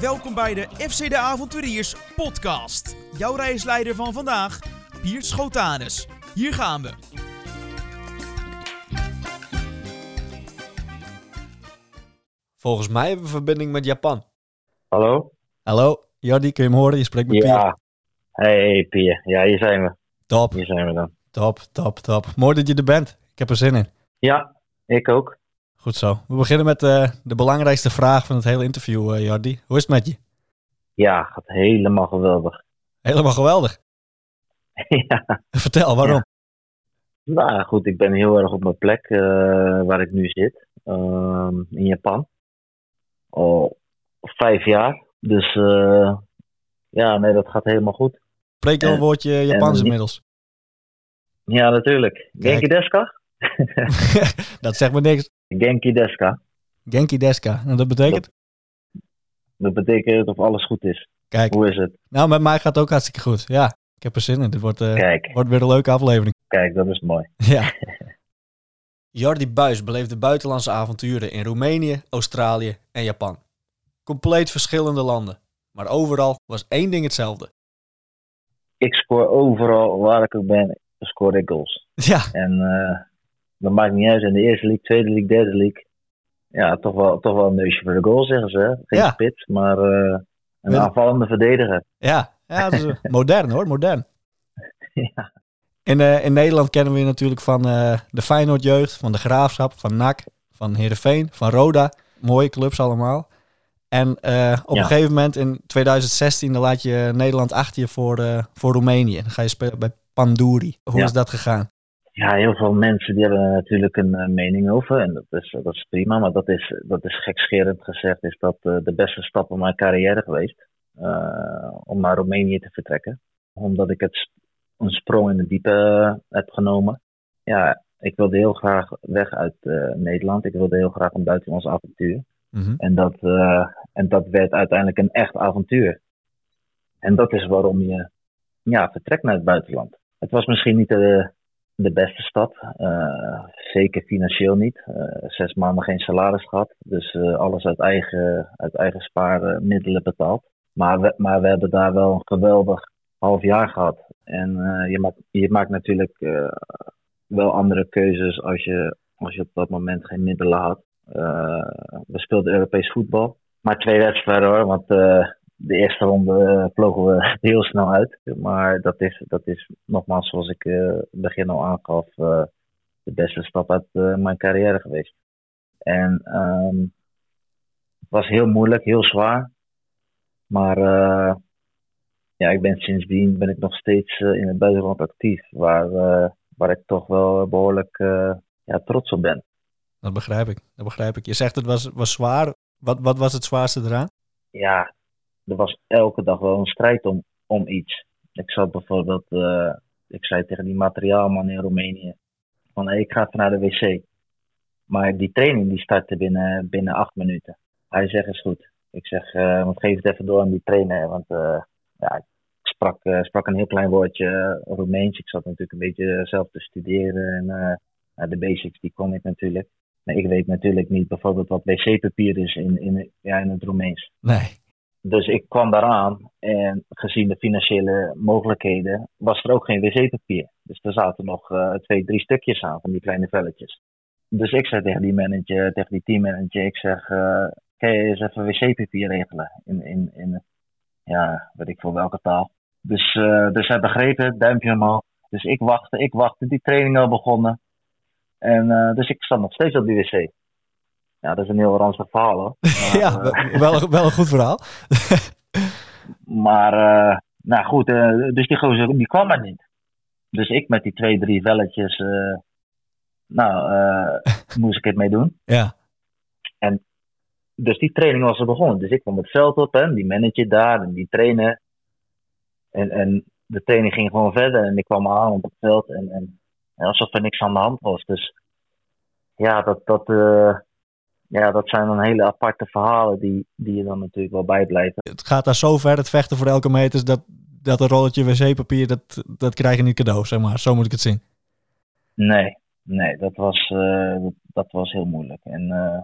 Welkom bij de FC de Avonturiers podcast. Jouw reisleider van vandaag, Piert Schotanus. Hier gaan we. Volgens mij hebben we verbinding met Japan. Hallo? Hallo, Jordi, kun je me horen? Je spreekt met Pier. Ja. Hey, Pier. Ja, hier zijn we. Top, Hier zijn we dan. top, top, top. Mooi dat je er bent. Ik heb er zin in. Ja, ik ook. Goed zo. We beginnen met eh, de belangrijkste vraag van het hele interview, eh Jordi. Hoe is het met je? Ja, gaat helemaal geweldig. Helemaal geweldig. ja. Vertel, waarom? Nou goed, ik ben heel erg op mijn plek eh, waar ik nu zit. Ehm, in Japan. Al vijf jaar. Dus ja, nee, dat gaat helemaal goed. Spreek je al een woordje Japans en- inmiddels? Ja, natuurlijk. Genki Deska? dat zegt me niks. Genki Deska. Genki Deska. En dat betekent? Dat betekent of alles goed is. Kijk, Hoe is het? nou met mij gaat het ook hartstikke goed. Ja, ik heb er zin in. Dit wordt, Kijk, wordt weer een leuke aflevering. kijk, dat is mooi. Ja. Jordi Buis beleefde buitenlandse avonturen in Roemenië, Australië en Japan. Compleet verschillende landen. Maar overal was één ding hetzelfde. Ik scoor overal waar ik ook ben, scoor ik goals. Ja, En eh, dat maakt niet uit in de eerste league, tweede league, derde league. Ja, toch wel, toch wel een neusje voor de goal, zeggen ze. Geen Ja. spits, maar eh, een aanvallende verdediger. ja, ja dat is modern hoor, modern. ja. In, eh, in Nederland kennen we je natuurlijk van eh, de Feyenoord jeugd, van de Graafschap, van NAC, van Heerenveen, van Roda. Mooie clubs allemaal. En op Ja. een gegeven moment in 2016 dan laat je Nederland achter je voor, voor Roemenië. Dan ga je spelen bij Panduri. Hoe Ja. is dat gegaan? Ja, heel veel mensen die hebben er natuurlijk een eh, mening over. En dat is, dat is prima, maar dat is, dat is gekscherend gezegd. Is dat eh, de beste stap van mijn carrière geweest. eh, om naar Roemenië te vertrekken. Omdat ik het een sprong in de diepe heb genomen. Ja, ik wilde heel graag weg uit Nederland. Ik wilde heel graag een buitenlands avontuur. Mhm. En dat, en dat werd uiteindelijk een echt avontuur. En dat is waarom je ja, vertrekt naar het buitenland. Het was misschien niet de, de beste stap. eh, zeker financieel niet. Eh, zes maanden geen salaris gehad. Dus eh, alles uit eigen, uit eigen spaarmiddelen betaald. Maar we, maar we hebben daar wel een geweldig half jaar gehad. En je, maakt, je maakt natuurlijk wel andere keuzes als je, als je op dat moment geen middelen had. We speelden Europees voetbal. Maar twee wedstrijden hoor, want de eerste ronde eh, vlogen we heel snel uit. Maar dat is, dat is nogmaals, zoals ik eh, in het begin al aangaf, eh, de beste stap uit mijn carrière geweest. En ehm, het was heel moeilijk, heel zwaar. Maar ja, ik ben sindsdien ben ik nog steeds in het buitenland actief. Waar, waar ik toch wel behoorlijk eh, ja, trots op ben. Dat begrijp ik. Dat begrijp ik. Je zegt het was, was zwaar. Wat, wat was het zwaarste eraan? ja, er was elke dag wel een strijd om, om iets. Ik zat bijvoorbeeld, eh, ik zei tegen die materiaalman in Roemenië, van ik ga even naar de wc. Maar die training die startte binnen, binnen acht minuten. Hij zegt is goed. Ik zeg, want geef het even door aan die trainer. Want eh, ja, ik sprak, sprak een heel klein woordje Roemeens. Ik zat natuurlijk een beetje zelf te studeren. En ja, de basics die kon ik natuurlijk. Maar ik weet natuurlijk niet bijvoorbeeld wat wc-papier is in, in, ja, in het Roemeens. Nee. Dus ik kwam daaraan en gezien de financiële mogelijkheden was er ook geen wc-papier. Dus er zaten nog eh, twee, drie stukjes aan van die kleine velletjes. Dus ik zei tegen die manager, tegen die teammanager, ik zeg, eh kan je eens even wc-papier regelen? In, in, in, ja, weet ik voor welke taal. Dus, eh, dus hij begreep het, duimpje omhoog. Dus ik wachtte, ik wachtte, die training al begonnen. En dus ik stond nog steeds op die wc. Ja, dat is een heel ranzig verhaal hoor. Maar, ja, eh, wel, wel, een goed verhaal. Maar, eh, nou goed, eh, dus die gozer die kwam er niet. Dus ik met die twee, drie velletjes, nou, moest ik het mee doen. Ja. Dus die training was er begonnen. Dus ik kwam het veld op en die manager daar en die trainer. En, en de training ging gewoon verder en ik kwam aan op het veld en, en, en alsof er niks aan de hand was. Dus ja, dat, dat, ja, dat zijn dan hele aparte verhalen die, die je dan natuurlijk wel bijblijven. Het gaat daar zo ver, het vechten voor elke meter, dat, dat een rolletje wc-papier, dat, dat krijg je niet cadeau, zeg maar. Zo moet ik het zien. Nee, nee, dat was, eh, dat, dat was heel moeilijk. En eh,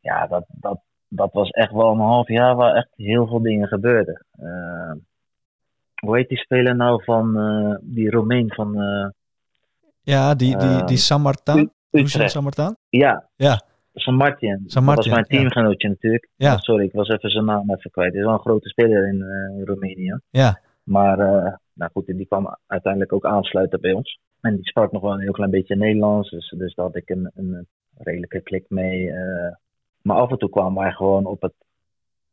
ja, dat, dat, dat was echt wel een half jaar waar echt heel veel dingen gebeurden. Eh, hoe heet die speler nou van die Romein van Ja, die, die, die Samartan. Utrecht? Samartan? Ja. Ja. San Martin. San Dat was mijn ja. teamgenootje natuurlijk. Ja. Oh, sorry, ik was even zijn naam even kwijt. Hij is wel een grote speler in eh, Roemenië. Ja. Maar eh, nou goed, die kwam uiteindelijk ook aansluiten bij ons. En die sprak nog wel een heel klein beetje Nederlands. Dus, dus daar had ik een, een redelijke klik mee. eh. maar af en toe kwamen wij gewoon op het.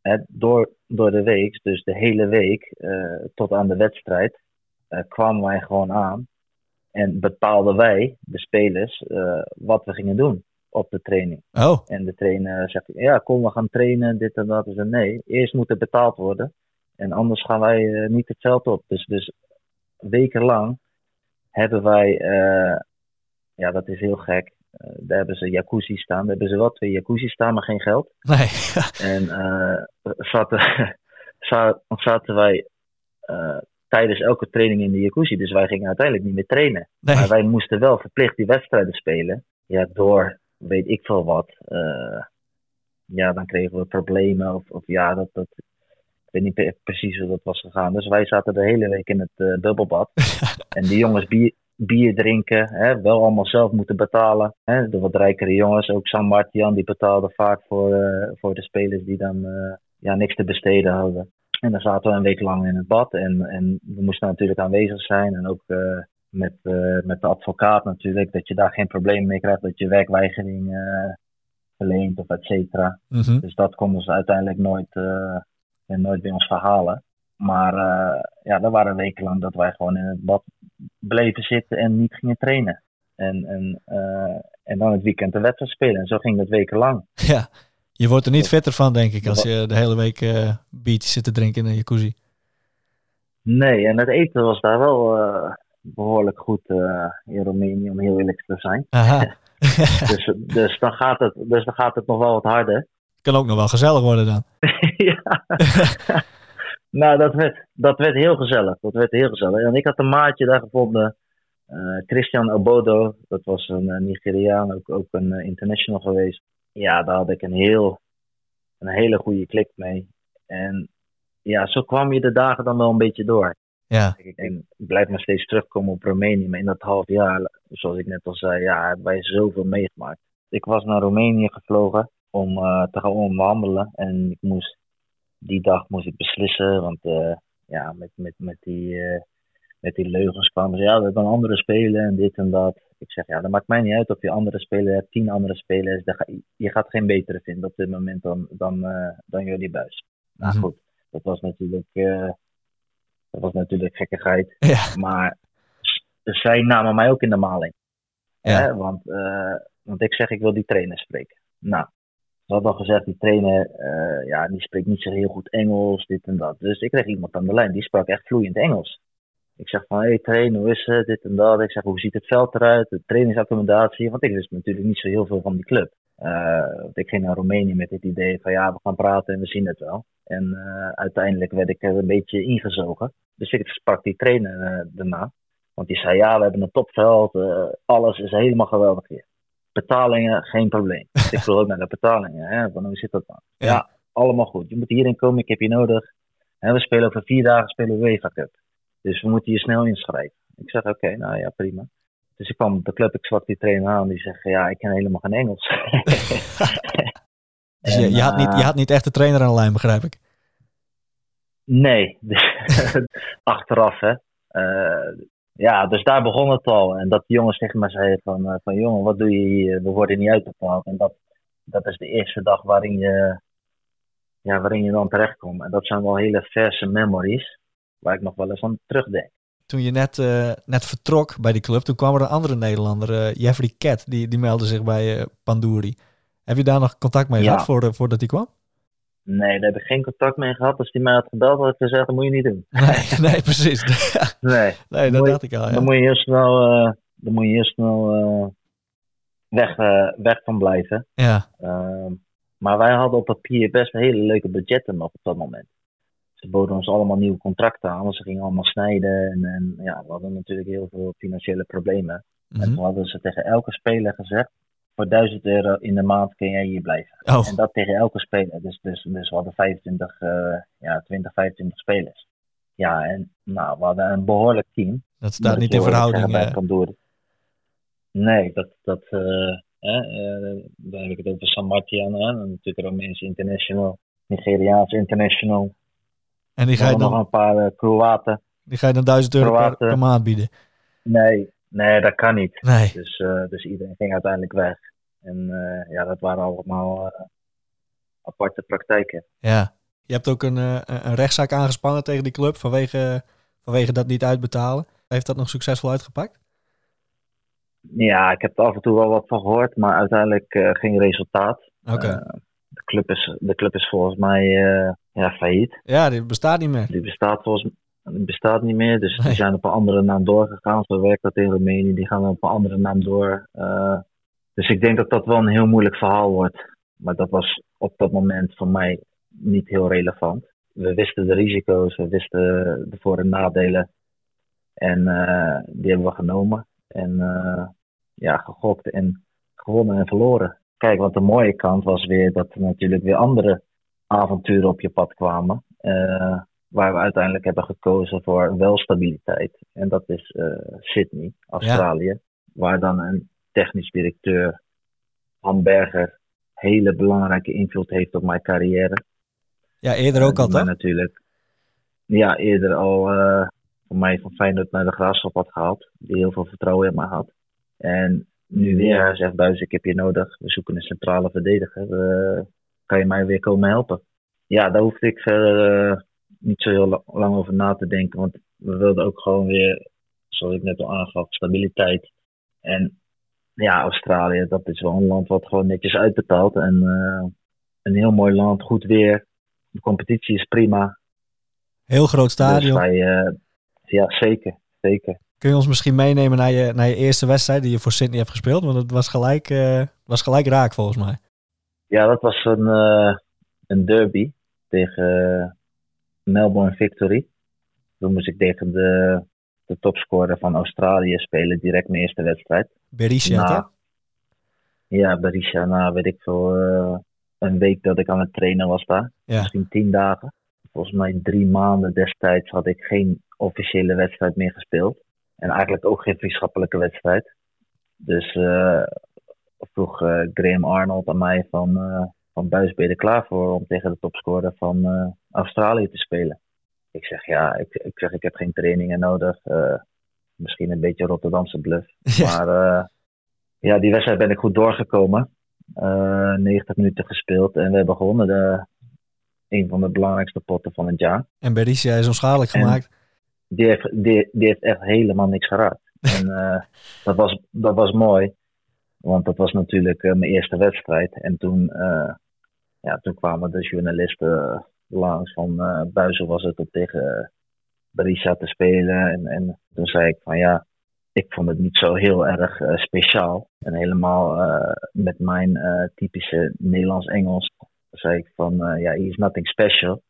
Hè, door, door de week, dus de hele week tot aan de wedstrijd, kwamen wij gewoon aan. En bepaalden wij, de spelers, wat we gingen doen op de training. Oh, En de trainer zegt, ja, kom, we gaan trainen, dit en dat. Dus nee, eerst moet er betaald worden. En anders gaan wij eh, niet het veld op. Dus, dus wekenlang hebben wij, eh, ja, dat is heel gek. Eh, daar hebben ze jacuzzi staan. Daar hebben ze wel twee jacuzzi staan, maar geen geld. nee. En eh, zaten, za- zaten wij eh, tijdens elke training in de jacuzzi. Dus wij gingen uiteindelijk niet meer trainen. nee. Maar wij moesten wel verplicht die wedstrijden spelen. Ja, door weet ik veel wat. Eh, ja, dan kregen we problemen. Of, of ja, dat, dat, ik weet niet pre- precies hoe dat was gegaan. Dus wij zaten de hele week in het eh, bubbelbad. en die jongens bier, bier drinken. Hè, wel allemaal zelf moeten betalen. Hè, de wat rijkere jongens, ook San Martian, die betaalden vaak voor, eh, voor de spelers die dan ja, niks te besteden hadden. En dan zaten we een week lang in het bad. En, en we moesten natuurlijk aanwezig zijn. En ook met, eh, met de advocaat natuurlijk. Dat je daar geen probleem mee krijgt. Dat je werkweigering eh, verleent of et cetera. Mhm. Dus dat konden ze uiteindelijk nooit, eh, nooit bij ons verhalen. Maar ja, er waren weken lang dat wij gewoon in het bad bleven zitten en niet gingen trainen. En, en, en dan het weekend de wedstrijd spelen. En zo ging dat wekenlang. Ja. Je wordt er niet vetter van, denk ik, als je de hele week biertjes zit te drinken in een jacuzzi. Nee, en het eten was daar wel behoorlijk goed eh, in Roemenië, om heel eerlijk te zijn. Aha. Dus, dus, dan gaat het, dus dan gaat het nog wel wat harder. kan ook nog wel gezellig worden dan. ja. nou, dat werd, dat werd heel gezellig. Dat werd heel gezellig. En ik had een maatje daar gevonden. eh, Christian Obodo. Dat was een eh, Nigeriaan, ook, ook een international geweest. Ja, daar had ik een, heel, een hele goede klik mee. En ja, zo kwam je de dagen dan wel een beetje door. Ja. En ik blijf maar steeds terugkomen op Roemenië. Maar in dat half jaar, zoals ik net al zei, ja, hebben wij zoveel meegemaakt. Ik was naar Roemenië gevlogen om eh, te gaan onderhandelen. En ik moest, die dag moest ik beslissen. Want eh, ja, met, met, met, die, eh, met die leugens kwamen ze. Ja, we hebben een andere speler en dit en dat. Ik zeg, ja, dat maakt mij niet uit of je andere speler hebt. Tien andere spelers. Ga- Je gaat geen betere vinden op dit moment dan, dan, dan jullie buis. Nou goed, dat was natuurlijk... dat was natuurlijk gekkigheid. Ja. Maar zij namen mij ook in de maling. Ja. Hè? Want, eh, want ik zeg, ik wil die trainer spreken. Nou, ze hadden al gezegd, die trainer, eh, ja, die spreekt niet zo heel goed Engels, dit en dat. Dus ik kreeg iemand aan de lijn, die sprak echt vloeiend Engels. Ik zeg van, hé hey, trainer, hoe is het, dit en dat. Ik zeg, hoe ziet het veld eruit, de trainingsaccommodatie. Want ik wist natuurlijk niet zo heel veel van die club. Eh, want ik ging naar Roemenië met het idee van, ja, we gaan praten en we zien het wel. En eh, uiteindelijk werd ik er een beetje ingezogen. Dus ik sprak die trainer eh, daarna. Want die zei, ja, we hebben een topveld. eh, alles is helemaal geweldig hier. Betalingen, geen probleem. Dus ik wil ook naar de betalingen. Hè? Van, hoe zit dat dan? Ja. Ja. allemaal goed. Je moet hierin komen, ik heb je nodig. En we spelen over vier dagen spelen we UEFA Cup. Dus we moeten je snel inschrijven. Ik zeg, oké, nou ja, prima. Dus ik kwam op de club, ik sprak die trainer aan. Die zegt, ja, ik ken helemaal geen Engels. Dus je, En, je, had niet, je eh, had niet echt de trainer aan de lijn, begrijp ik. Nee, achteraf hè. Eh, ja, dus daar begon het al. En dat de jongens tegen me zeiden van, eh, van jongen, wat doe je hier? We worden niet uitbetaald. En dat, dat is de eerste dag waarin je, ja, waarin je dan terechtkomt. En dat zijn wel hele verse memories, waar ik nog wel eens aan terugdenk. Toen je net, net vertrok bij die club, toen kwam er een andere Nederlander, eh, Jeffrey Cat, die, die meldde zich bij Panduri. Heb je daar nog contact mee Ja. gehad voor, voordat hij kwam? Nee, daar heb ik geen contact mee gehad. Als die mij had gebeld, had ik gezegd, dat moet je niet doen. Nee, nee precies. Nee, nee, dat dacht ik al. Ja. dan moet je heel snel, eh, dan moet je heel snel eh, weg, eh, weg van blijven. ja. Ehm, maar wij hadden op papier best hele leuke budgetten nog op dat moment. Ze boden ons allemaal nieuwe contracten aan, want ze gingen allemaal snijden. En, en ja, we hadden natuurlijk heel veel financiële problemen. En Mhm. toen hadden ze tegen elke speler gezegd: voor 1000 euro in de maand kun jij hier blijven. Oh, En dat tegen elke speler. Dus, dus, dus we hadden 25, eh, ja, 20, 25 spelers. Ja, en nou, we hadden een behoorlijk team. dat staat niet in verhouding. bij eh. Doorn. Nee, dat, dat eh, eh, dan heb ik het over San Martian, hè, en natuurlijk Romeins International, Nigeriaans International. En die ga, je nog een paar Kroaten. die ga je dan 1000 euro per maand bieden. Nee, nee, dat kan niet. Nee. Dus, eh, dus iedereen ging uiteindelijk weg. En eh, ja, dat waren allemaal eh, aparte praktijken. Ja. Je hebt ook een, een rechtszaak aangespannen tegen die club vanwege, vanwege dat niet uitbetalen. Heeft dat nog succesvol uitgepakt? Ja, ik heb er af en toe wel wat van gehoord, maar uiteindelijk eh, geen resultaat. Oké. De, club is, de club is volgens mij ja, failliet. ja, die bestaat niet meer. Die bestaat volgens die bestaat niet meer. Dus die zijn op een andere naam doorgegaan. Zo werkt dat in Roemenië. Die gaan op een andere naam door. Eh, dus ik denk dat dat wel een heel moeilijk verhaal wordt. Maar dat was op dat moment voor mij niet heel relevant. We wisten de risico's, we wisten de voor- en nadelen. En eh, die hebben we genomen. En eh, ja, gegokt en gewonnen en verloren. Kijk, want de mooie kant was weer dat er natuurlijk weer andere avonturen op je pad kwamen. Eh, waar we uiteindelijk hebben gekozen voor wel stabiliteit. En dat is eh, Sydney, Australië. Waar dan een technisch directeur, Han Berger, hele belangrijke invloed heeft op mijn carrière. Ja, eerder ook al, toch? natuurlijk, ja, eerder al eh van mij van Feyenoord naar de Graafschap had gehaald. Die heel veel vertrouwen in mij had. En nu weer, hij zegt Buis, ik heb je nodig. We zoeken een centrale verdediger. Eh, kan je mij weer komen helpen? Ja, daar hoefde ik verder niet zo heel la- lang over na te denken. Want we wilden ook gewoon weer, zoals ik net al aangaf, stabiliteit. En ja, Australië, dat is wel een land wat gewoon netjes uitbetaalt. En eh, een heel mooi land, goed weer. De competitie is prima. Heel groot stadion. Dus wij, eh, ja, zeker. Zeker. Kun je ons misschien meenemen naar je, naar je eerste wedstrijd die je voor Sydney hebt gespeeld? Want het was gelijk, eh, was gelijk raak volgens mij. Ja, dat was een, een derby tegen Melbourne Victory. Toen moest ik tegen de, de topscorer van Australië spelen, direct mijn eerste wedstrijd. Berisha, Na-? Ja, Berisha, na weet ik veel, eh, een week dat ik aan het trainen was daar. Ja. Misschien tien dagen. Volgens mij drie maanden destijds had ik geen officiële wedstrijd meer gespeeld. En eigenlijk ook geen vriendschappelijke wedstrijd. Dus eh, vroeg eh, Graham Arnold aan mij van, van Buis, ben je er klaar voor om tegen de topscorer van eh, Australië te spelen? Ik zeg ja, ik, ik zeg ik heb geen trainingen nodig. Eh, misschien een beetje Rotterdamse bluff. Ja. Maar eh, ja, die wedstrijd ben ik goed doorgekomen. Eh 90 minuten gespeeld en we hebben gewonnen. De, een van de belangrijkste potten van het jaar. En Berisha is onschadelijk gemaakt. Die heeft, die, die heeft echt helemaal niks geraakt. En dat, was, dat was mooi. Want dat was natuurlijk mijn eerste wedstrijd. En toen, ja, toen kwamen de journalisten eh, langs van eh Buizen was het om tegen Barisa te spelen. En, en toen zei ik van ja, ik vond het niet zo heel erg eh, speciaal. En helemaal eh, met mijn eh, typische Nederlands-Engels zei ik van eh, ja, he is nothing special.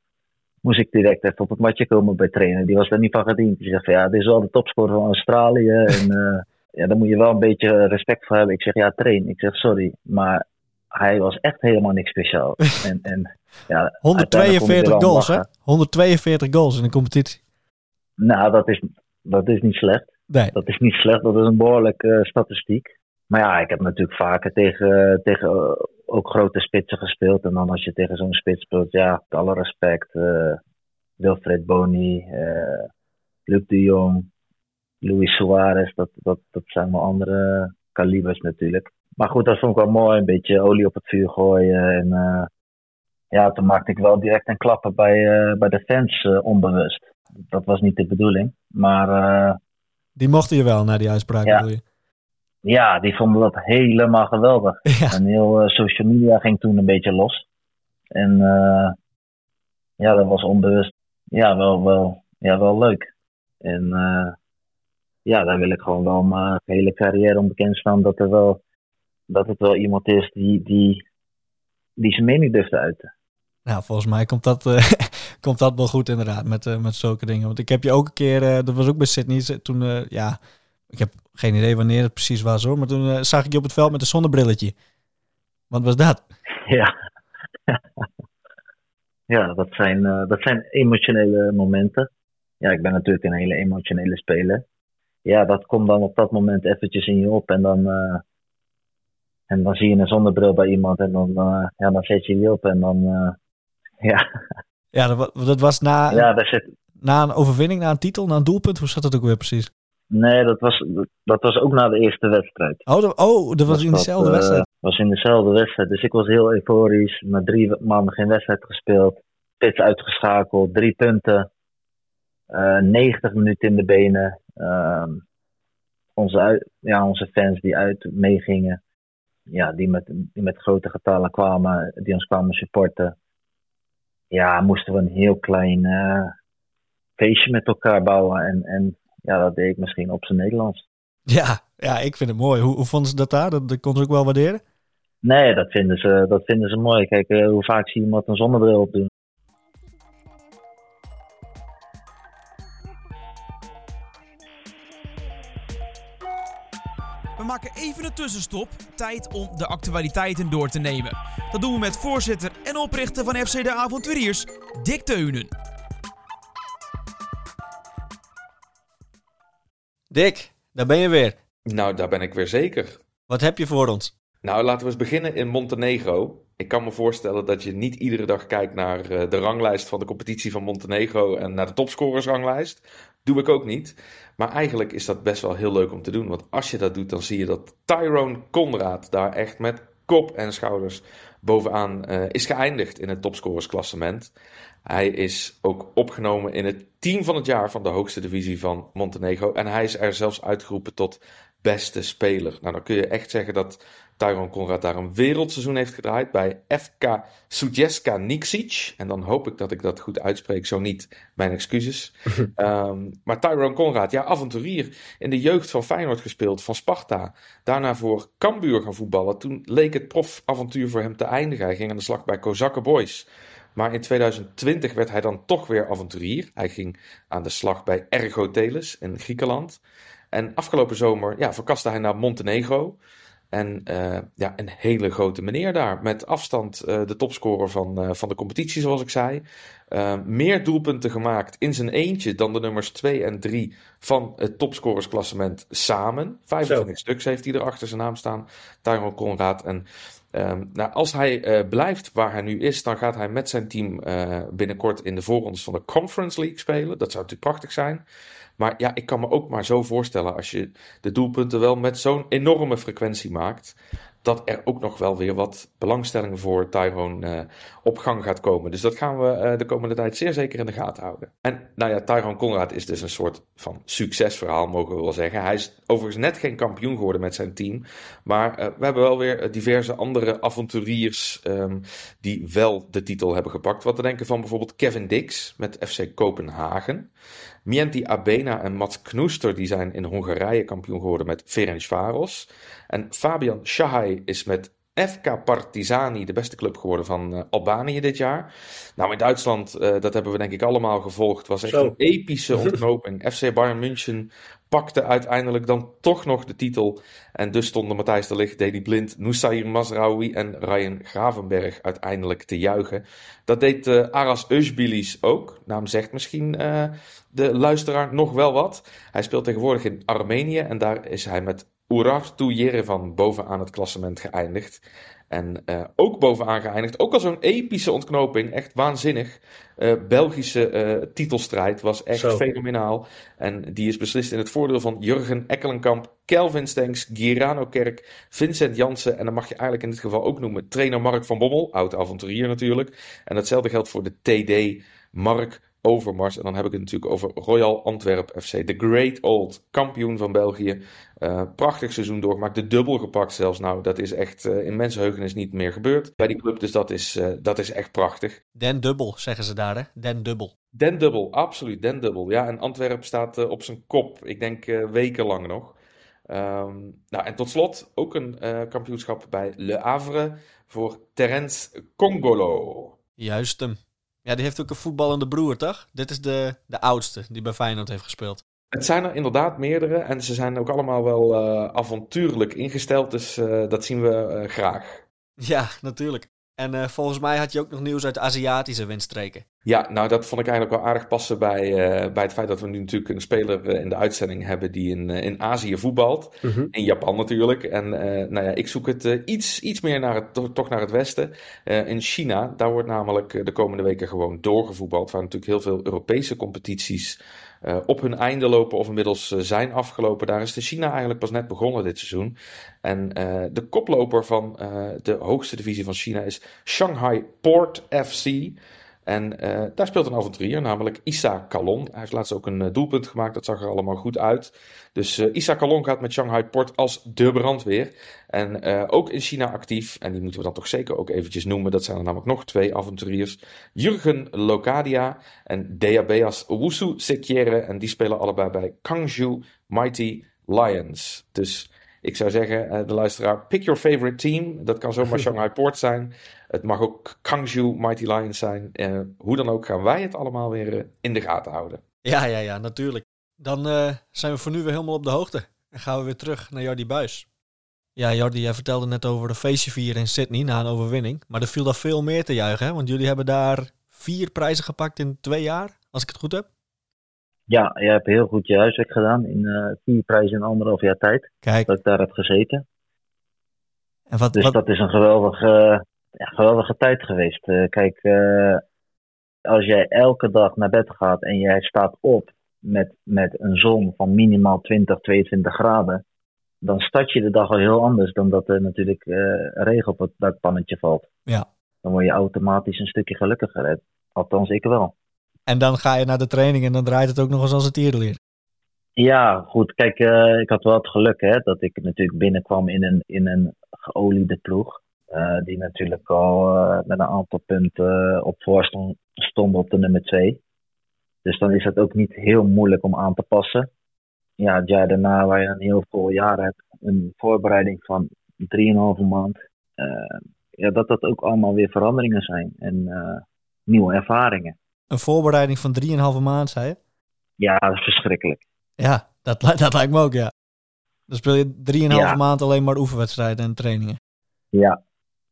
Moest ik direct even op het matje komen bij trainen. Die was daar niet van gediend. Die zegt van ja, dit is wel de topscorer van Australië. En eh, ja, daar moet je wel een beetje respect voor hebben. Ik zeg ja, train. Ik zeg sorry. Maar hij was echt helemaal niks speciaal. En, en, ja, uiteindelijk kon ik er 142 wel om goals, hè? lachen. 142 goals in de competitie. Nou, dat is, dat is niet slecht. Nee. Dat is niet slecht, dat is een behoorlijke statistiek. Maar ja, ik heb natuurlijk vaker tegen, tegen eh, ook grote spitsen gespeeld. En dan als je tegen zo'n spits speelt, ja, met alle respect. eh Wilfred Boni, eh Luc de Jong, Luis Suarez. Dat, dat, dat zijn wel andere kalibers natuurlijk. Maar goed, dat vond ik wel mooi. Een beetje olie op het vuur gooien. En eh, ja, toen maakte ik wel direct een klappen bij, eh, bij de fans eh, onbewust. Dat was niet de bedoeling. Maar Die mochten je wel na die uitspraak, Ja. bedoel je? ja, die vonden dat helemaal geweldig. Ja. En heel social media ging toen een beetje los. En ja, dat was onbewust ja, wel, wel, ja, wel leuk. En ja, daar wil ik gewoon wel mijn hele carrière om bekend staan dat, er wel, dat het wel iemand is die, die, die zijn mening durft te uiten. Nou, volgens mij komt dat, eh, komt dat wel goed inderdaad met, eh, met zulke dingen. Want ik heb je ook een keer, eh, dat was ook bij Sydney, toen, ja, Ik heb geen idee wanneer het precies was hoor. Maar toen zag ik je op het veld met een zonnebrilletje. Wat was dat? Ja. ja, dat zijn, dat zijn emotionele momenten. Ja, ik ben natuurlijk een hele emotionele speler. Ja, dat komt dan op dat moment eventjes in je op. En dan, en dan zie je een zonnebril bij iemand. En dan, eh, ja, dan zet je je op. En dan, eh, ja. Ja, dat, dat was na, ja, daar zit, na een overwinning, na een titel, na een doelpunt. Hoe zat dat ook weer precies? nee, dat was, dat was ook na de eerste wedstrijd. Oh, dat, oh, dat was in dat, dezelfde eh, wedstrijd. was in dezelfde wedstrijd. Dus ik was heel euforisch. Na drie maanden geen wedstrijd gespeeld. Spits uitgeschakeld. Drie punten. eh 90 minuten in de benen. Ehm, onze, ja, onze fans die uit meegingen. Ja, die met, die met grote getallen kwamen. Die ons kwamen supporten. Ja, moesten we een heel klein eh, feestje met elkaar bouwen. En, en ja, dat deed ik misschien op zijn Nederlands. Ja, ja, ik vind het mooi. Hoe, hoe vonden ze dat daar? Dat, dat konden ze ook wel waarderen? Nee, dat vinden ze, dat vinden ze mooi. Kijk, eh, hoe vaak zie je iemand een zonnebril opdoen? Maken even een tussenstop. Tijd om de actualiteiten door te nemen. Dat doen we met voorzitter en oprichter van FC de Avonturiers, Dick Teunen. Dick, daar ben je weer. Nou, daar ben ik weer zeker. Wat heb je voor ons? Nou, laten we eens beginnen in Montenegro. Ik kan me voorstellen dat je niet iedere dag kijkt naar eh, de ranglijst van de competitie van Montenegro en naar de topscorersranglijst. Doe ik ook niet. Maar eigenlijk is dat best wel heel leuk om te doen. Want als je dat doet, dan zie je dat Tyrone Conrad daar echt met kop en schouders bovenaan eh, is geëindigd in het topscorersklassement. Hij is ook opgenomen in het team van het jaar van de hoogste divisie van Montenegro. En hij is er zelfs uitgeroepen tot beste speler. Nou, dan kun je echt zeggen dat Tyron Conrad daar een wereldseizoen heeft gedraaid bij FK Sujeska Niksic. En dan hoop ik dat ik dat goed uitspreek. Zo niet, mijn excuses. Ehm, maar Tyron Conrad, ja, avonturier. In de jeugd van Feyenoord gespeeld, van Sparta. Daarna voor Cambuur gaan voetballen. Toen leek het profavontuur voor hem te eindigen. Hij ging aan de slag bij Kozakke Boys. Maar in 2020 werd hij dan toch weer avonturier. Hij ging aan de slag bij Ergo Teles in Griekenland. En afgelopen zomer ja, verkaste hij naar Montenegro. En eh, ja, een hele grote meneer daar. Met afstand eh, de topscorer van, eh, van de competitie, zoals ik zei. Eh, meer doelpunten gemaakt in zijn eentje dan de nummers 2 en 3 van het topscorersklassement samen. 25 stuks heeft hij er achter zijn naam staan. Tyrone Conrad. En ehm, nou, als hij eh, blijft waar hij nu is, dan gaat hij met zijn team eh, binnenkort in de voorrondes van de Conference League spelen. Dat zou natuurlijk prachtig zijn. Maar ja, ik kan me ook maar zo voorstellen als je de doelpunten wel met zo'n enorme frequentie maakt. Dat er ook nog wel weer wat belangstelling voor Tyrone eh, op gang gaat komen. Dus dat gaan we eh, de komende tijd zeer zeker in de gaten houden. En nou ja, Tyrone Conrad is dus een soort van succesverhaal, mogen we wel zeggen. Hij is overigens net geen kampioen geworden met zijn team. Maar eh, we hebben wel weer diverse andere avonturiers ehm, die wel de titel hebben gepakt. Wat te denken van bijvoorbeeld Kevin Dix met FC Kopenhagen. Mienti Abena en Mats Knoester die zijn in Hongarije kampioen geworden met Ferencvaros. En Fabian Shahai is met FK Partizani de beste club geworden van uh, Albanië dit jaar. Nou, in Duitsland, uh, dat hebben we denk ik allemaal gevolgd, was echt Zo. een epische ontknoping. FC Bayern München pakte uiteindelijk dan toch nog de titel. En dus stonden Matthijs de Ligt, Deli Blind, Nusair Mazraoui en Ryan Gravenberg uiteindelijk te juichen. Dat deed uh, Aras Özbilis ook. Naam zegt misschien uh, de luisteraar nog wel wat. Hij speelt tegenwoordig in Armenië en daar is hij met Urartu Yerevan bovenaan het klassement geëindigd. En uh, ook bovenaan geëindigd. Ook al zo'n epische ontknoping. Echt waanzinnig. Uh, Belgische uh, titelstrijd was echt Zo. fenomenaal. En die is beslist in het voordeel van Jurgen Ekkelenkamp, Kelvin Stenks, Girano Kerk, Vincent Jansen. En dan mag je eigenlijk in dit geval ook noemen trainer Mark van Bommel. Oud avonturier natuurlijk. En hetzelfde geldt voor de TD Mark Overmars. En dan heb ik het natuurlijk over Royal Antwerp FC. De Great Old kampioen van België. Uh, prachtig seizoen doorgemaakt. De dubbel gepakt zelfs. Nou, dat is echt uh, in mensenheugenis niet meer gebeurd bij die club. Dus dat is, uh, dat is echt prachtig. Den dubbel, zeggen ze daar hè? Den dubbel. Den dubbel, absoluut. Den dubbel. Ja, en Antwerp staat op zijn kop. Ik denk wekenlang nog. Um, nou, en tot slot ook een kampioenschap bij Le Havre voor Terence Congolo. Juist hem. Ja, die heeft ook een voetballende broer, toch? Dit is de, de oudste die bij Feyenoord heeft gespeeld. Het zijn er inderdaad meerdere en ze zijn ook allemaal wel uh, avontuurlijk ingesteld, dus uh, dat zien we uh, graag. Ja, natuurlijk. En volgens mij had je ook nog nieuws uit Aziatische windstreken. Ja, nou dat vond ik eigenlijk wel aardig passen bij, bij het feit dat we nu natuurlijk een speler in de uitzending hebben die in, in Azië voetbalt. Mhm. In Japan natuurlijk. En nou ja, ik zoek het iets, iets meer naar het, toch naar het westen. in China, daar wordt namelijk de komende weken gewoon doorgevoetbald. Waar natuurlijk heel veel Europese competities uh, op hun einde lopen of inmiddels uh, zijn afgelopen. Daar is de China eigenlijk pas net begonnen dit seizoen. En uh, de koploper van de hoogste divisie van China is Shanghai Port FC. En daar speelt een avonturier, namelijk Issa Kalon. Hij heeft laatst ook een doelpunt gemaakt, dat zag er allemaal goed uit. Dus Issa Kalon gaat met Shanghai Port als de brandweer. En ook in China actief, en die moeten we dan toch zeker ook eventjes noemen. Dat zijn er namelijk nog twee avonturiers. Jurgen Locadia en Deabeas Wusu Sekiere. En die spelen allebei bij Kangju Mighty Lions. Dus ik zou zeggen, de luisteraar, pick your favorite team. Dat kan zomaar Shanghai Port zijn. Het mag ook Kangju Mighty Lions zijn. Uh, hoe dan ook gaan wij het allemaal weer uh, in de gaten houden. Ja, ja, ja, natuurlijk. Dan uh, zijn we voor nu weer helemaal op de hoogte. En gaan we weer terug naar Jordi Buis. Ja, Jordi, jij vertelde net over de feestje vieren in Sydney na een overwinning. Maar er viel daar veel meer te juichen, hè? Want jullie hebben daar vier prijzen gepakt in twee jaar, als ik het goed heb. Ja, je hebt heel goed je huiswerk gedaan in uh, vier prijzen in anderhalf jaar tijd. Kijk. Dat ik daar heb gezeten. En wat, dus wat... dat is een geweldige, ja, geweldige tijd geweest. Uh, kijk, uh, als jij elke dag naar bed gaat en jij staat op met, met een zon van minimaal 20, 22 graden, dan start je de dag al heel anders dan dat er natuurlijk regen op het dakpannetje valt. Ja. Dan word je automatisch een stukje gelukkiger. Althans, ik wel. En dan ga je naar de training en dan draait het ook nog eens als het tierenleer. Ja, goed. Kijk, uh, ik had wel het geluk hè, dat ik natuurlijk binnenkwam in een, in een geoliede ploeg. Uh, die natuurlijk al uh, met een aantal punten op voorstand stond op de nummer 2. Dus dan is het ook niet heel moeilijk om aan te passen. Ja, het jaar daarna, waar je een heel vol jaar hebt, een voorbereiding van 3,5 maand. ja, dat dat ook allemaal weer veranderingen zijn en nieuwe ervaringen. Een voorbereiding van 3,5 maand, zei je? Ja, dat is verschrikkelijk. Ja, dat, dat lijkt me ook, ja. Dan speel je 3,5 ja. maand alleen maar oefenwedstrijden en trainingen. Ja,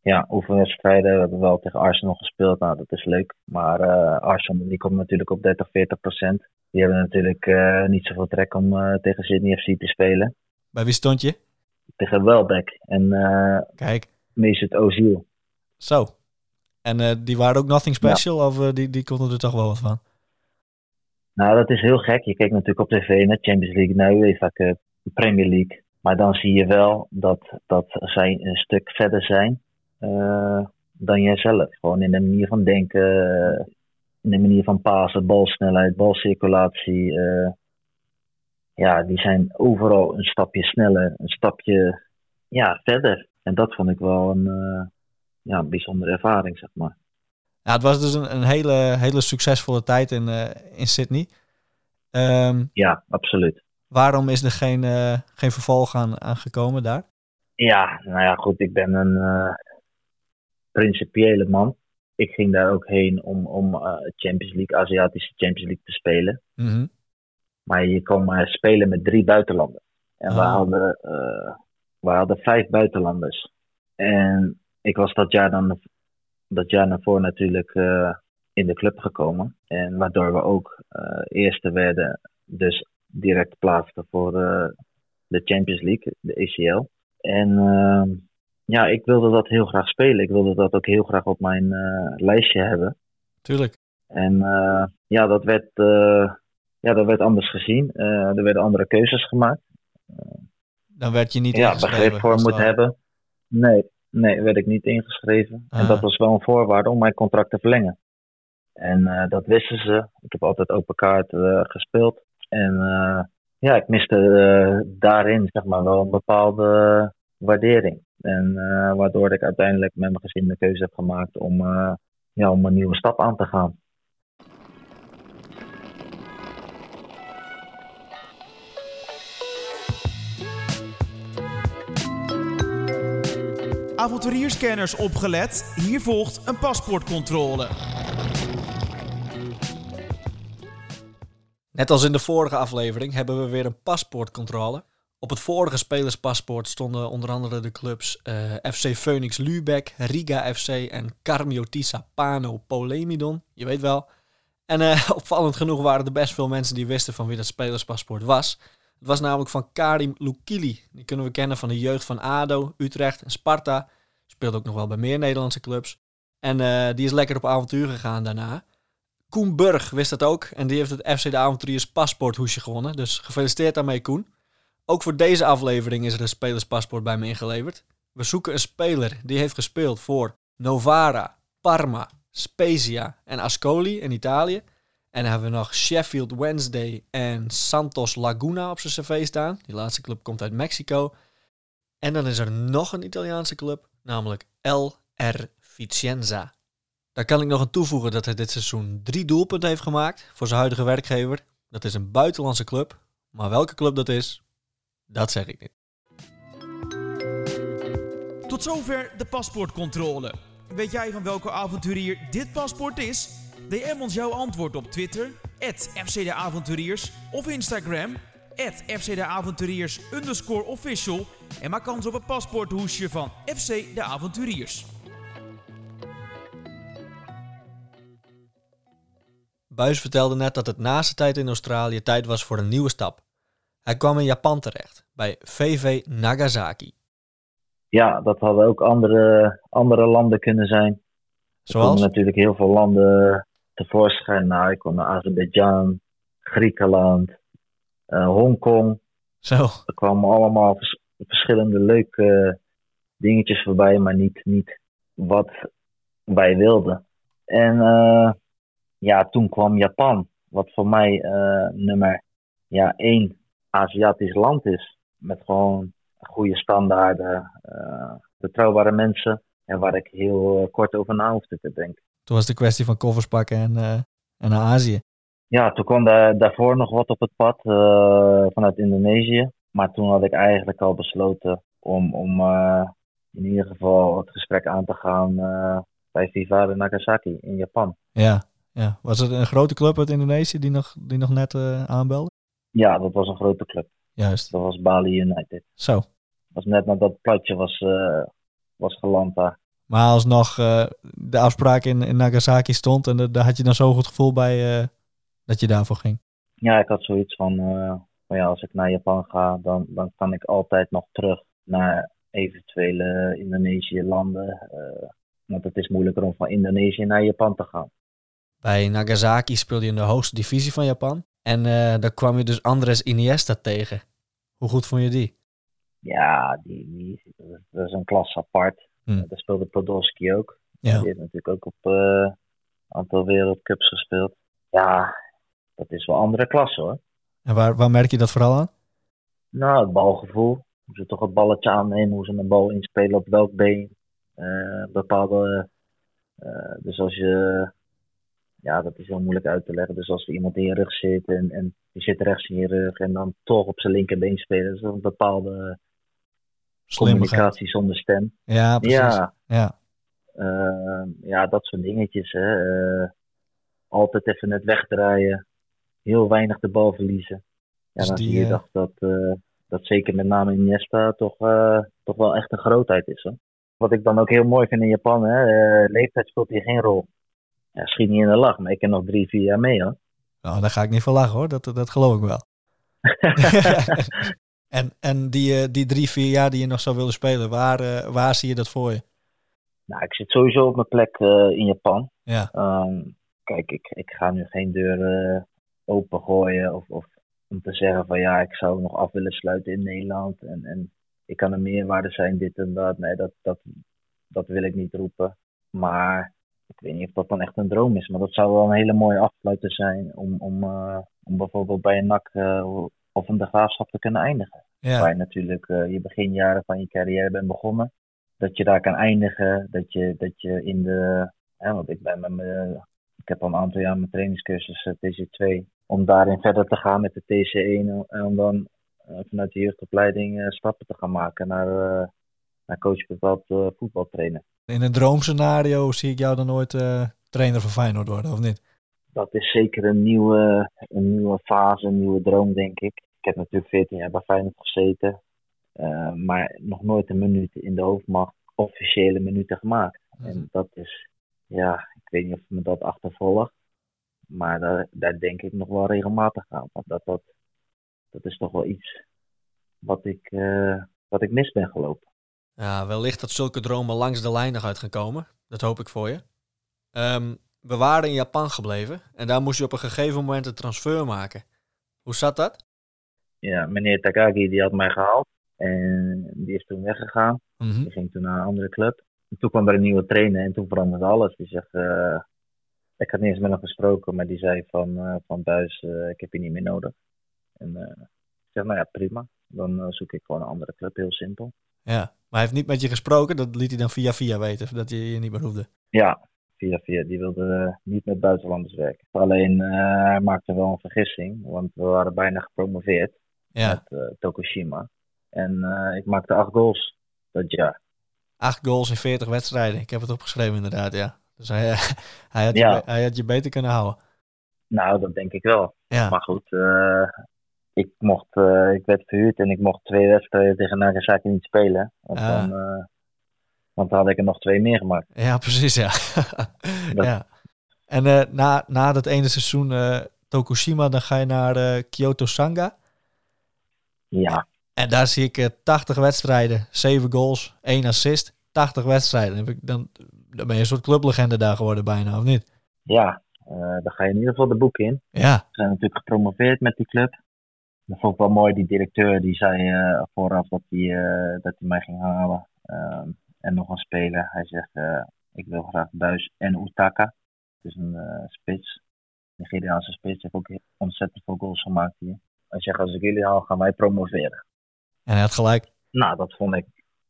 ja oefenwedstrijden. We hebben wel tegen Arsenal gespeeld. Nou, dat is leuk. Maar uh, Arsenal die komt natuurlijk op 30, 40 procent. Die hebben natuurlijk uh, niet zoveel trek om uh, tegen Sydney FC te spelen. Bij wie stond je? Tegen Welbeck en Kijk. Mesut Ozil. Zo. En uh, die waren ook nothing special ja. of uh, die, die konden er toch wel wat van? Nou, dat is heel gek. Je kijkt natuurlijk op tv naar Champions League, naar UEFA Cup, Premier League. Maar dan zie je wel dat, dat zij een stuk verder zijn uh, dan jijzelf. Gewoon in de manier van denken, in de manier van pasen, balsnelheid, balcirculatie. ja, die zijn overal een stapje sneller, een stapje ja, verder. En dat vond ik wel een ja, een bijzondere ervaring, zeg maar. Ja, het was dus een, een hele, hele succesvolle tijd in, uh, in Sydney. Um, ja, absoluut. Waarom is er geen, uh, geen vervolg aan, aan gekomen daar? Ja, nou ja, goed. Ik ben een uh, principiële man. Ik ging daar ook heen om, om Champions League, Aziatische Champions League te spelen. Mm -hmm. Maar je kon maar spelen met drie buitenlanders. En Ah. we, hadden, we hadden vijf buitenlanders. En ik was dat jaar dan dat jaar daarvoor natuurlijk uh, in de club gekomen. En waardoor we ook uh, eerste werden, dus direct plaatsten voor uh, de Champions League, de ACL. En ehm, ja, ik wilde dat heel graag spelen. Ik wilde dat ook heel graag op mijn lijstje hebben. Tuurlijk. En ja, dat werd, ja, dat werd anders gezien. er werden andere keuzes gemaakt. Dan werd je niet ja, begrip voor moet hebben. Nee, Nee, werd ik niet ingeschreven. Ah. En dat was wel een voorwaarde om mijn contract te verlengen. En uh, dat wisten ze. Ik heb altijd open kaart uh, gespeeld. En uh, ja, ik miste daarin zeg maar wel een bepaalde waardering. En waardoor ik uiteindelijk met mijn gezin de keuze heb gemaakt om, ja, om een nieuwe stap aan te gaan. Avonturierscanners opgelet. Hier volgt een paspoortcontrole. Net als in de vorige aflevering hebben we weer een paspoortcontrole. Op het vorige spelerspaspoort stonden onder andere de clubs eh, FC Phoenix Lübeck, Riga FC en Carmiotissa Pano Polemidon. Je weet wel. En eh, opvallend genoeg waren er best veel mensen die wisten van wie dat spelerspaspoort was. Het was namelijk van Karim Lukili. Die kunnen we kennen van de jeugd van ADO, Utrecht en Sparta. Speelt ook nog wel bij meer Nederlandse clubs. En eh, die is lekker op avontuur gegaan daarna. Koen Burg wist dat ook. En die heeft het FC de Avonturiers paspoorthoesje gewonnen. Dus gefeliciteerd daarmee, Koen. Ook voor deze aflevering is er een spelerspaspoort bij me ingeleverd. We zoeken een speler die heeft gespeeld voor Novara, Parma, Spezia en Ascoli in Italië. En dan hebben we nog Sheffield Wednesday en Santos Laguna op zijn cv staan. Die laatste club komt uit Mexico. En dan is er nog een Italiaanse club, namelijk LR Vicenza. Daar kan ik nog aan toevoegen dat hij dit seizoen drie doelpunten heeft gemaakt voor zijn huidige werkgever. Dat is een buitenlandse club, maar welke club dat is, dat zeg ik niet. Tot zover de paspoortcontrole. Weet jij van welke avonturier dit paspoort is? DM ons jouw antwoord op Twitter, @fcdeavonturiers of Instagram, @fcdeavonturiers official en maak kans op een paspoorthoesje van FC De Avonturiers. Buis vertelde net dat het na zijn tijd in Australië tijd was voor een nieuwe stap. Hij kwam in Japan terecht, bij VV Nagasaki. Ja, dat hadden ook andere, andere landen kunnen zijn. Er Zoals? natuurlijk heel veel landen tevoorschijn. Nou, ik kwam naar Azerbeidzjan, Griekenland, eh, Hongkong. Zo. Er kwamen allemaal vers- verschillende leuke dingetjes voorbij, maar niet, niet wat wij wilden. En eh, ja, toen kwam Japan, wat voor mij eh, nummer ja, één Aziatisch land is. Met gewoon goede standaarden, betrouwbare mensen. En waar ik heel kort over na hoefde te denken. Toen was de kwestie van koffers pakken en, eh, en naar Azië. Ja, toen kwam daar, daarvoor nog wat op het pad eh, vanuit Indonesië. Maar toen had ik eigenlijk al besloten om, om eh, in ieder geval het gesprek aan te gaan bij Viva de Nagasaki in Japan. Ja, ja. Was het een grote club uit Indonesië die nog, die nog net eh, aanbelde? Ja, dat was een grote club. Juist. Dat was Bali United. Zo. Dat was net nadat het platje was, was geland daar. Maar alsnog eh, de afspraak in, in Nagasaki stond en daar had je dan zo'n goed gevoel bij eh, dat je daarvoor ging. Ja, ik had zoiets van, eh, van ja, als ik naar Japan ga, dan, dan kan ik altijd nog terug naar eventuele Indonesië-landen. eh, want het is moeilijker om van Indonesië naar Japan te gaan. Bij Nagasaki speelde je in de hoogste divisie van Japan. En daar kwam je dus Andres Iniesta tegen. Hoe goed vond je die? Ja, die, die, dat is een klas apart. Hm. Daar speelde Podolski ook. Ja. Die heeft natuurlijk ook op eh, een aantal wereldcups gespeeld. Ja, dat is wel andere klasse hoor. En waar, waar merk je dat vooral aan? Nou, het balgevoel. Hoe ze toch het balletje aannemen, hoe ze een bal inspelen op welk been. Eh, bepaalde. eh, dus als je. Ja, dat is heel moeilijk uit te leggen. Dus als er iemand in je rug zit en, en je zit rechts in je rug en dan toch op zijn linkerbeen spelen, dat is een bepaalde. Communicatie zonder stem. Ja, precies. Ja, ja. eh, ja, dat soort dingetjes. Hè. Eh, altijd even net wegdraaien. Heel weinig de bal verliezen. Ja, Dus dan die, zie je eh, dat, dat, eh, dat zeker met name Iniesta toch, toch wel echt een grootheid is. Hoor. Wat ik dan ook heel mooi vind in Japan, hè, leeftijd speelt hier geen rol. Ja, schiet niet in de lach, maar ik ken nog drie, vier jaar mee hoor. Nou, daar ga ik niet van lachen hoor. Dat, dat geloof ik wel. en en die, eh, die drie, vier jaar die je nog zou willen spelen, waar, eh, waar zie je dat voor je? nou, ik zit sowieso op mijn plek eh, in Japan. Ja, Ehm, kijk, ik, ik ga nu geen deuren opengooien of, of om te zeggen van ja, ik zou nog af willen sluiten in Nederland en, en ik kan een meerwaarde zijn, dit en dat. Nee, dat, dat, dat wil ik niet roepen. Maar ik weet niet of dat dan echt een droom is, maar dat zou wel een hele mooie afsluiter zijn om, om, om bijvoorbeeld bij een NAC of een de graafschap te kunnen eindigen. Ja. Waar je natuurlijk eh, je beginjaren van je carrière bent begonnen. Dat je daar kan eindigen. Dat je, dat je in de. Hè, want ik ben met mijn. Ik heb al een aantal jaar mijn trainingscursus eh, TC2. Om daarin verder te gaan met de TC1. En om dan eh, vanuit de jeugdopleiding eh, stappen te gaan maken naar, eh naar coachbepaald eh, voetbaltrainen. In een droomscenario zie ik jou dan ooit eh, trainer van Feyenoord worden, of niet? dat is zeker een nieuwe, een nieuwe fase, een nieuwe droom, denk ik. Ik heb natuurlijk 14 jaar bij Feyenoord gezeten. eh, maar nog nooit een minuut in de hoofdmacht, officiële minuten gemaakt. En dat is, ja, ik weet niet of me dat achtervolgt. Maar daar, daar denk ik nog wel regelmatig aan. Want dat, dat, dat is toch wel iets wat ik, eh, wat ik mis ben gelopen. Ja, wellicht dat zulke dromen langs de lijn nog uit gaan komen. Dat hoop ik voor je. Ehm, we waren in Japan gebleven en daar moest je op een gegeven moment een transfer maken. Hoe zat dat? Ja, meneer Takagi die had mij gehaald. En die is toen weggegaan. Mhm. Die ging toen naar een andere club. En toen kwam er een nieuwe trainer en toen veranderde alles. Die zegt, eh, ik had niet eens met hem gesproken, maar die zei van, eh, van Buis, eh, ik heb je niet meer nodig. En ik zeg, nou ja, prima. Dan zoek ik gewoon een andere club, heel simpel. Ja, maar hij heeft niet met je gesproken. Dat liet hij dan via via weten, dat je je niet meer hoefde. Ja, via via, die wilde niet met buitenlanders werken. Alleen hij maakte wel een vergissing, want we waren bijna gepromoveerd Ja, met eh, Tokushima. En eh, ik maakte acht goals dat jaar. acht goals in 40 wedstrijden. Ik heb het opgeschreven inderdaad, ja. Dus hij, hij, had, je, Ja. be- hij had je beter kunnen houden. Nou, dat denk ik wel. Ja, Maar goed, eh, ik, mocht, ik werd verhuurd en ik mocht twee wedstrijden tegen Nagasaki niet spelen. Want, Ah. dan, want dan had ik er nog twee meer gemaakt. ja precies, ja. Dat- ja. En na, na dat ene seizoen Tokushima, dan ga je naar Kyoto Sanga. Ja, En daar zie ik eh, 80 wedstrijden, 7 goals, 1 assist. 80 wedstrijden. Dan, heb ik, dan, dan ben je een soort clublegende daar geworden bijna, of niet? ja eh, dan ga je in ieder geval de boek in. Ja, We zijn natuurlijk gepromoveerd met die club. Dat vond ik wel mooi, die directeur die zei eh, vooraf dat hij eh, dat hij mij ging halen. Ehm, en nog een speler. Hij zegt, eh, ik wil graag Buis en Utaka. Dus een eh, spits. Nigeriaanse spits. Heeft ook ontzettend veel goals gemaakt hier. Hij zegt, als ik jullie haal, gaan wij promoveren. en hij had gelijk. Nou, dat vond ik,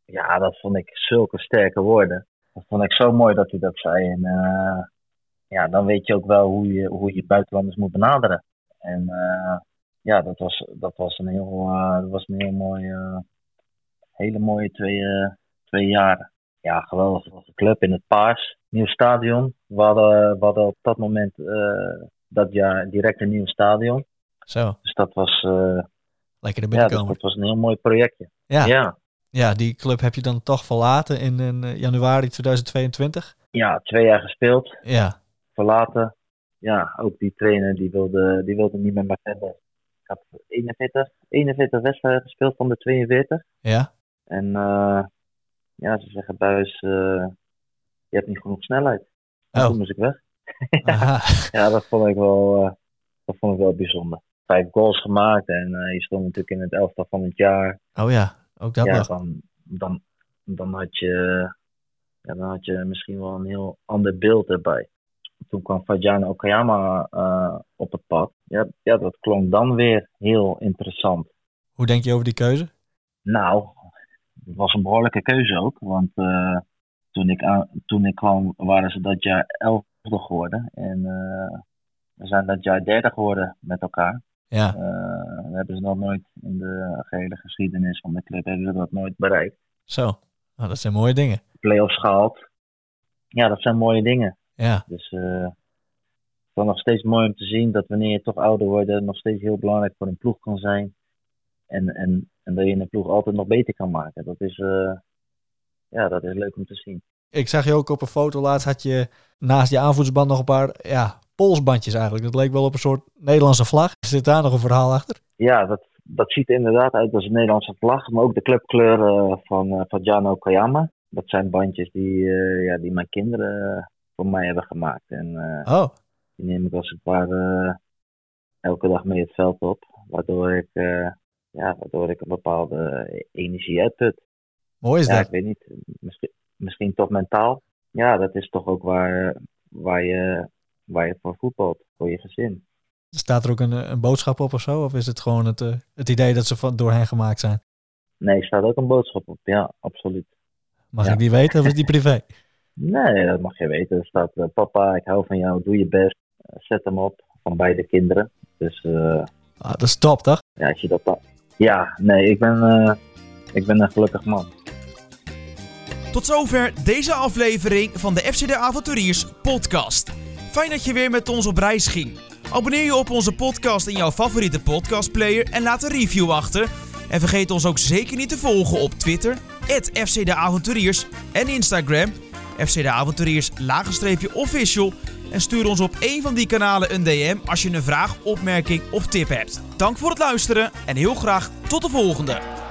ja, dat vond ik zulke sterke woorden. Dat vond ik zo mooi dat hij dat zei. En eh, ja, dan weet je ook wel hoe je, hoe je buitenlanders moet benaderen. En eh, ja, dat was, dat was een heel, eh, dat was een heel mooi, hele mooie twee, twee jaren. Ja, geweldig. Het was een club in het Paars. Nieuw stadion. We hadden, we hadden op dat moment, dat jaar, direct een nieuw stadion. Zo, Dus dat was, eh, lekker er ja, dat, binnenkomen. dat was een heel mooi projectje. Ja, ja. ja. die club heb je dan toch verlaten in, in eh, januari 2022. Ja, twee jaar gespeeld. Ja, verlaten. Ja, ook die trainer die wilde, die wilde niet met mij verder. Ik had 41, 41 wedstrijden gespeeld van de 42. ja. En eh, ja, ze zeggen Buis, je hebt niet genoeg snelheid. En Oh. toen moest ik weg. Ja, dat vond ik wel, dat vond ik wel bijzonder. Vijf goals gemaakt en eh, je stond natuurlijk in het elftal van het jaar. Oh ja, ook dat ja, dan, dan, dan, had je, ja, dan had je misschien wel een heel ander beeld erbij. Toen kwam Fajana Okayama eh, op het pad. Ja, ja, dat klonk dan weer heel interessant. Hoe denk je over die keuze? Nou, het was een behoorlijke keuze ook. Want eh, toen, ik aan, toen ik kwam, waren ze dat jaar elfde geworden. En we zijn dat jaar derde geworden met elkaar. Ja, Eh, we hebben ze nog nooit in de gehele geschiedenis van de club hebben we dat nooit bereikt. zo. Nou, dat zijn mooie dingen. Play-offs gehaald. Ja, dat zijn mooie dingen. Ja, Dus eh, het is nog steeds mooi om te zien dat wanneer je toch ouder wordt, het nog steeds heel belangrijk voor een ploeg kan zijn. En, en, en dat je een ploeg altijd nog beter kan maken. Dat is, eh, ja, dat is leuk om te zien. ik zag je ook op een foto laatst had je naast je aanvoetsband nog een paar ja, polsbandjes eigenlijk. Dat leek wel op een soort Nederlandse vlag. Zit daar nog een verhaal achter? Ja, dat, dat ziet er inderdaad uit als een Nederlandse vlag, maar ook de clubkleuren van, eh van Jan Okayama. Dat zijn bandjes die, eh, ja, die mijn kinderen eh, voor mij hebben gemaakt. En eh, Oh, die neem ik als het ware elke dag mee het veld op. Waardoor ik, eh, ja, waardoor ik een bepaalde energie uitput. mooi is Ja, dat. ik weet niet. Misschien, misschien toch mentaal. Ja, dat is toch ook waar, waar, je, waar je voor voetbalt. Voor je gezin. Staat er ook een, een boodschap op of zo? Of is het gewoon het, eh, het idee dat ze van, door hen gemaakt zijn? Nee, er staat ook een boodschap op. Ja, absoluut. Mag Ja. ik die weten of is die privé? Nee, dat mag je weten. Er staat eh, papa, ik hou van jou, doe je best. Eh, zet hem op. Van beide kinderen. Dus eh, Ah, dat is top, toch? ja, als je dat. Ja, nee, ik ben, eh, ik ben een gelukkig man. Tot zover deze aflevering van de FC de Avonturiers podcast. Fijn dat je weer met ons op reis ging. Abonneer je op onze podcast in jouw favoriete podcastplayer en laat een review achter. En vergeet ons ook zeker niet te volgen op Twitter, FC de Avonturiers en Instagram, FC de Avonturiers official. En stuur ons op één van die kanalen een DM als je een vraag, opmerking of tip hebt. Dank voor het luisteren en heel graag tot de volgende.